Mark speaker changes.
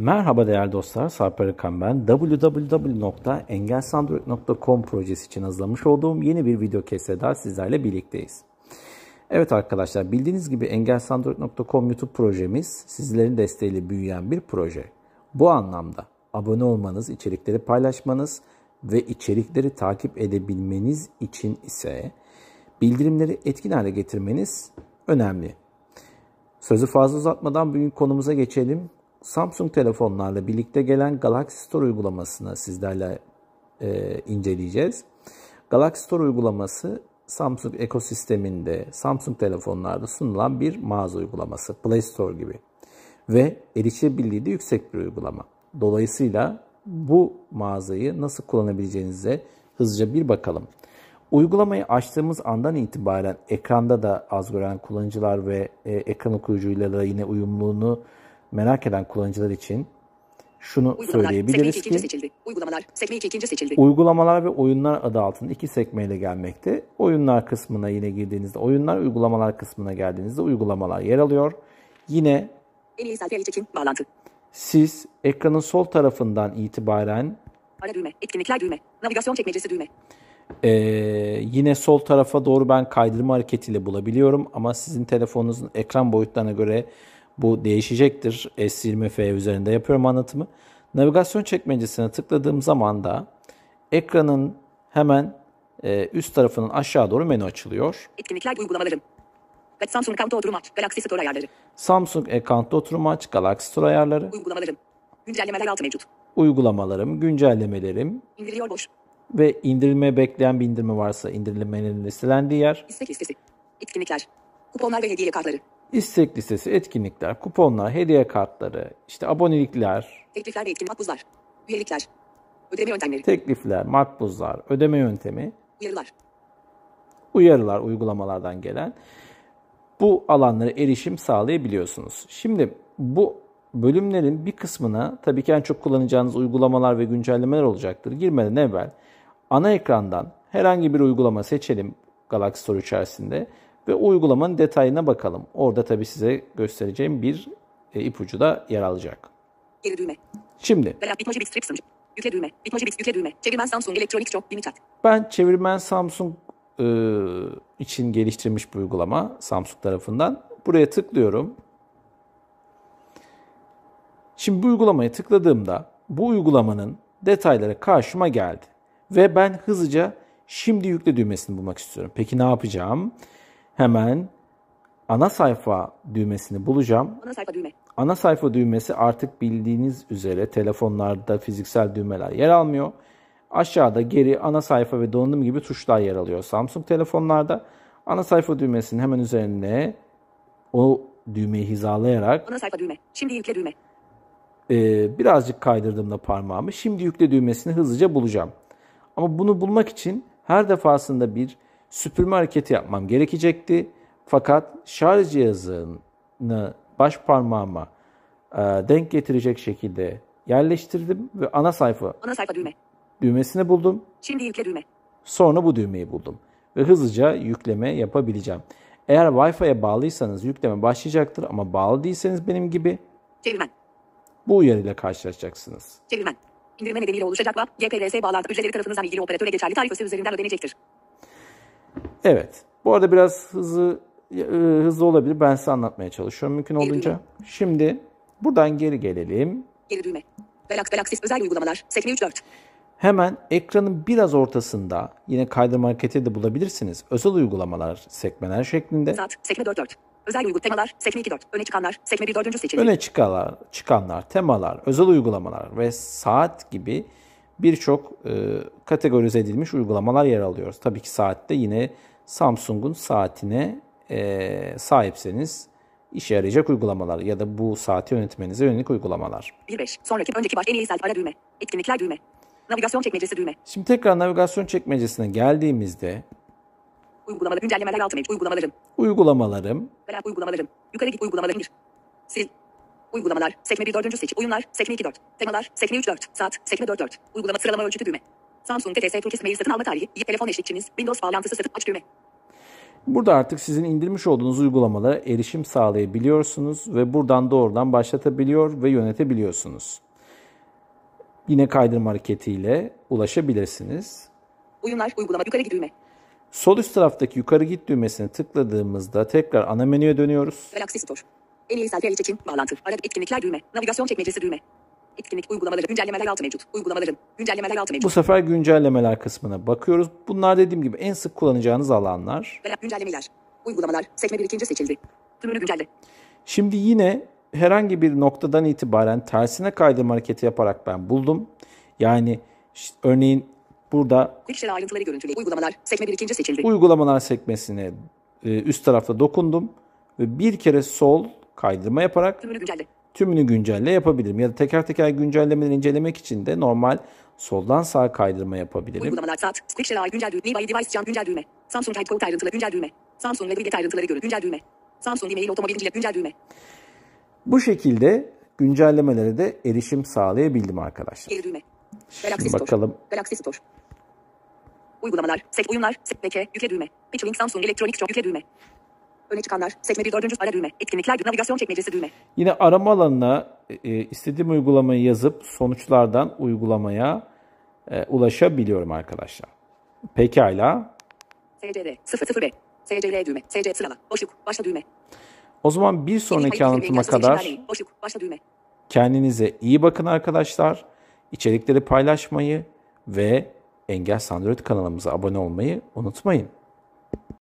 Speaker 1: Merhaba değerli dostlar, Sarp Arıkan ben. www.engelsandroid.com projesi için hazırlamış olduğum yeni bir video kesede sizlerle birlikteyiz. Evet arkadaşlar, bildiğiniz gibi engelsandroid.com YouTube projemiz sizlerin desteğiyle büyüyen bir proje. Bu anlamda abone olmanız, içerikleri paylaşmanız ve içerikleri takip edebilmeniz için ise bildirimleri etkin hale getirmeniz önemli. Sözü fazla uzatmadan bugün konumuza geçelim. Samsung telefonlarla birlikte gelen Galaxy Store uygulamasını sizlerle e, inceleyeceğiz. Galaxy Store uygulaması Samsung ekosisteminde Samsung telefonlarda sunulan bir mağaza uygulaması. Play Store gibi. Ve erişebildiği de yüksek bir uygulama. Dolayısıyla bu mağazayı nasıl kullanabileceğinize hızlıca bir bakalım. Uygulamayı açtığımız andan itibaren ekranda da az gören kullanıcılar ve e, ekran okuyucuyla da yine uyumluluğunu merak eden kullanıcılar için şunu
Speaker 2: Uygulamalar,
Speaker 1: söyleyebiliriz
Speaker 2: sekme 2
Speaker 1: ki
Speaker 2: seçildi. Uygulamalar, sekme 2 ikinci seçildi.
Speaker 1: uygulamalar ve oyunlar adı altında iki sekmeyle gelmekte. Oyunlar kısmına yine girdiğinizde oyunlar, uygulamalar kısmına geldiğinizde uygulamalar yer alıyor. Yine
Speaker 2: En iyi selfie çekim, bağlantı.
Speaker 1: siz ekranın sol tarafından itibaren
Speaker 2: Ara düğme, etkinlikler düğme, navigasyon çekmecesi düğme.
Speaker 1: Ee, yine sol tarafa doğru ben kaydırma hareketiyle bulabiliyorum ama sizin telefonunuzun ekran boyutlarına göre bu değişecektir. S20F üzerinde yapıyorum anlatımı. Navigasyon çekmecesine tıkladığım zaman da ekranın hemen e, üst tarafının aşağı doğru menü açılıyor.
Speaker 2: Etkinlikler uygulamalarım. Samsung account'a oturum aç, Galaxy Store ayarları.
Speaker 1: Samsung Account'ta oturum aç, Galaxy Store ayarları,
Speaker 2: Uygulamalarım. Güncellemeler altı mevcut.
Speaker 1: uygulamalarım, güncellemelerim
Speaker 2: İndiriliyor boş.
Speaker 1: ve indirilme bekleyen bir indirme varsa indirilmenin listelendiği yer.
Speaker 2: İstek listesi. Etkinlikler. Kuponlar ve hediye kartları.
Speaker 1: İstek listesi, etkinlikler, kuponlar, hediye kartları, işte abonelikler,
Speaker 2: Teklifler ve etkin makbuzlar. Üyelikler. Ödeme yöntemleri.
Speaker 1: teklifler, makbuzlar, ödeme yöntemi,
Speaker 2: Uyarılar.
Speaker 1: uyarılar uygulamalardan gelen bu alanlara erişim sağlayabiliyorsunuz. Şimdi bu bölümlerin bir kısmına tabii ki en çok kullanacağınız uygulamalar ve güncellemeler olacaktır. Girmeden evvel ana ekrandan herhangi bir uygulama seçelim Galaxy Store içerisinde ve uygulamanın detayına bakalım. Orada tabii size göstereceğim bir e, ipucu da yer alacak.
Speaker 2: Geri düğme.
Speaker 1: Şimdi
Speaker 2: Bitmoji. Yükle düğme. Bitmoji Bit yükle düğme. Çevirmen Samsung Electronics Shop Limited.
Speaker 1: Ben çevirmen Samsung e, için geliştirilmiş bir uygulama Samsung tarafından. Buraya tıklıyorum. Şimdi bu uygulamaya tıkladığımda bu uygulamanın detayları karşıma geldi. Ve ben hızlıca şimdi yükle düğmesini bulmak istiyorum. Peki ne yapacağım? Hemen ana sayfa düğmesini bulacağım.
Speaker 2: Ana sayfa düğme.
Speaker 1: Ana sayfa düğmesi artık bildiğiniz üzere telefonlarda fiziksel düğmeler yer almıyor. Aşağıda geri ana sayfa ve donanım gibi tuşlar yer alıyor Samsung telefonlarda. Ana sayfa düğmesinin hemen üzerine o düğmeyi hizalayarak
Speaker 2: Ana sayfa düğme. Şimdi yükle düğme.
Speaker 1: e, birazcık kaydırdığımda parmağımı şimdi yükle düğmesini hızlıca bulacağım. Ama bunu bulmak için her defasında bir süpürme hareketi yapmam gerekecekti. Fakat şarj cihazını baş parmağıma e, denk getirecek şekilde yerleştirdim ve ana sayfa
Speaker 2: Ana sayfa düğme.
Speaker 1: düğmesini buldum.
Speaker 2: Şimdi yükle düğme.
Speaker 1: Sonra bu düğmeyi buldum ve hızlıca yükleme yapabileceğim. Eğer Wi-Fi'ye bağlıysanız yükleme başlayacaktır ama bağlı değilseniz benim gibi
Speaker 2: Çevirmen.
Speaker 1: bu uyarıyla karşılaşacaksınız.
Speaker 2: Çevirmen. İndirme nedeniyle oluşacak ve GPRS bağlantı ücretleri tarafınızdan ilgili operatöre geçerli tarifası üzerinden ödenecektir.
Speaker 1: Evet. Bu arada biraz hızlı e, hızlı olabilir. Ben size anlatmaya çalışıyorum mümkün
Speaker 2: Geri
Speaker 1: olduğunca. Şimdi buradan geri gelelim.
Speaker 2: Geri düğme. Galaxy Galaxy özel uygulamalar. Sekme 3 4.
Speaker 1: Hemen ekranın biraz ortasında yine kaydırma hareketi de bulabilirsiniz. Özel uygulamalar sekmeler şeklinde.
Speaker 2: Saat. Sekme 4 4. Özel uygu temalar. Sekme 2 4. Öne çıkanlar. Sekme 1 4. seçildi.
Speaker 1: Öne çıkanlar, çıkanlar, temalar, özel uygulamalar ve saat gibi birçok e, kategorize edilmiş uygulamalar yer alıyor. Tabii ki saatte yine Samsung'un saatine e, sahipseniz işe yarayacak uygulamalar ya da bu saati yönetmenize yönelik uygulamalar.
Speaker 2: 1 5. Sonraki önceki baş en iyi selfie ara düğme. Etkinlikler düğme. Navigasyon çekmecesi düğme.
Speaker 1: Şimdi tekrar navigasyon çekmecesine geldiğimizde
Speaker 2: Uygulamalar güncellemeler altı mevcut. Uygulamalarım.
Speaker 1: uygulamalarım,
Speaker 2: uygulamalarım. Yukarı git uygulamalarım 1. Sil. Uygulamalar. Sekme 1 4. seç. Oyunlar. Sekme 2 4. Temalar. Sekme 3 4. Saat. Sekme 4 4. Uygulama sıralama ölçütü düğme. Samsung TTS Turkish Mail satın alma tarihi. Telefon eşlikçiniz. Windows bağlantısı satıp aç düğme.
Speaker 1: Burada artık sizin indirmiş olduğunuz uygulamalara erişim sağlayabiliyorsunuz ve buradan doğrudan başlatabiliyor ve yönetebiliyorsunuz. Yine kaydırma hareketiyle ulaşabilirsiniz.
Speaker 2: Oyunlar, uygulama, yukarı git düğme.
Speaker 1: Sol üst taraftaki yukarı git düğmesine tıkladığımızda tekrar ana menüye dönüyoruz.
Speaker 2: Galaxy Store. En iyi selfie çekim, bağlantı, ara etkinlikler düğme, navigasyon çekmecesi düğme. Etkinlik uygulamaları, güncellemeler altı mevcut. Uygulamaların, güncellemeler altı
Speaker 1: Bu
Speaker 2: mevcut.
Speaker 1: sefer güncellemeler kısmına bakıyoruz. Bunlar dediğim gibi en sık kullanacağınız alanlar.
Speaker 2: Güncellemeler. Uygulamalar, sekme bir ikinci seçildi. Tümünü güncelle.
Speaker 1: Şimdi yine herhangi bir noktadan itibaren tersine kaydırma hareketi yaparak ben buldum. Yani ş- örneğin burada
Speaker 2: Quick Share ayrıntıları görüntüle. Uygulamalar, sekme bir ikinci seçildi.
Speaker 1: uygulamalar sekmesine e, üst tarafta dokundum ve bir kere sol kaydırma yaparak
Speaker 2: Tümünü güncelle.
Speaker 1: tümünü güncelle yapabilirim. Ya da teker teker güncellemeleri incelemek için de normal soldan sağa kaydırma yapabilirim.
Speaker 2: Uygulamalar saat, Quick Share ay güncel düğme, Levi Device can güncel düğme. Samsung Headcode ayrıntıları güncel düğme. Samsung Weather ayrıntıları görün güncel düğme. Samsung e-mail otomobil güncel düğme.
Speaker 1: Bu şekilde güncellemelere de erişim sağlayabildim arkadaşlar.
Speaker 2: Geri düğme. Galaxy
Speaker 1: Şimdi
Speaker 2: Store.
Speaker 1: bakalım.
Speaker 2: Galaxy Store. Uygulamalar, set oyunlar, set beke, yükle düğme. Pitchling Samsung Electronics Shop yükle düğme. Öne çıkanlar, sekme bir dördüncü ara düğme. Etkinlikler, navigasyon çekmecesi düğme.
Speaker 1: Yine arama alanına e, istediğim uygulamayı yazıp sonuçlardan uygulamaya e, ulaşabiliyorum arkadaşlar. Pekala.
Speaker 2: SCR, 00B. SCR düğme. SC sırala. Boşluk, başla düğme.
Speaker 1: O zaman bir sonraki anlatıma kadar.
Speaker 2: Boşluk, başla düğme.
Speaker 1: kendinize iyi bakın arkadaşlar. İçerikleri paylaşmayı ve Engel Android kanalımıza abone olmayı unutmayın.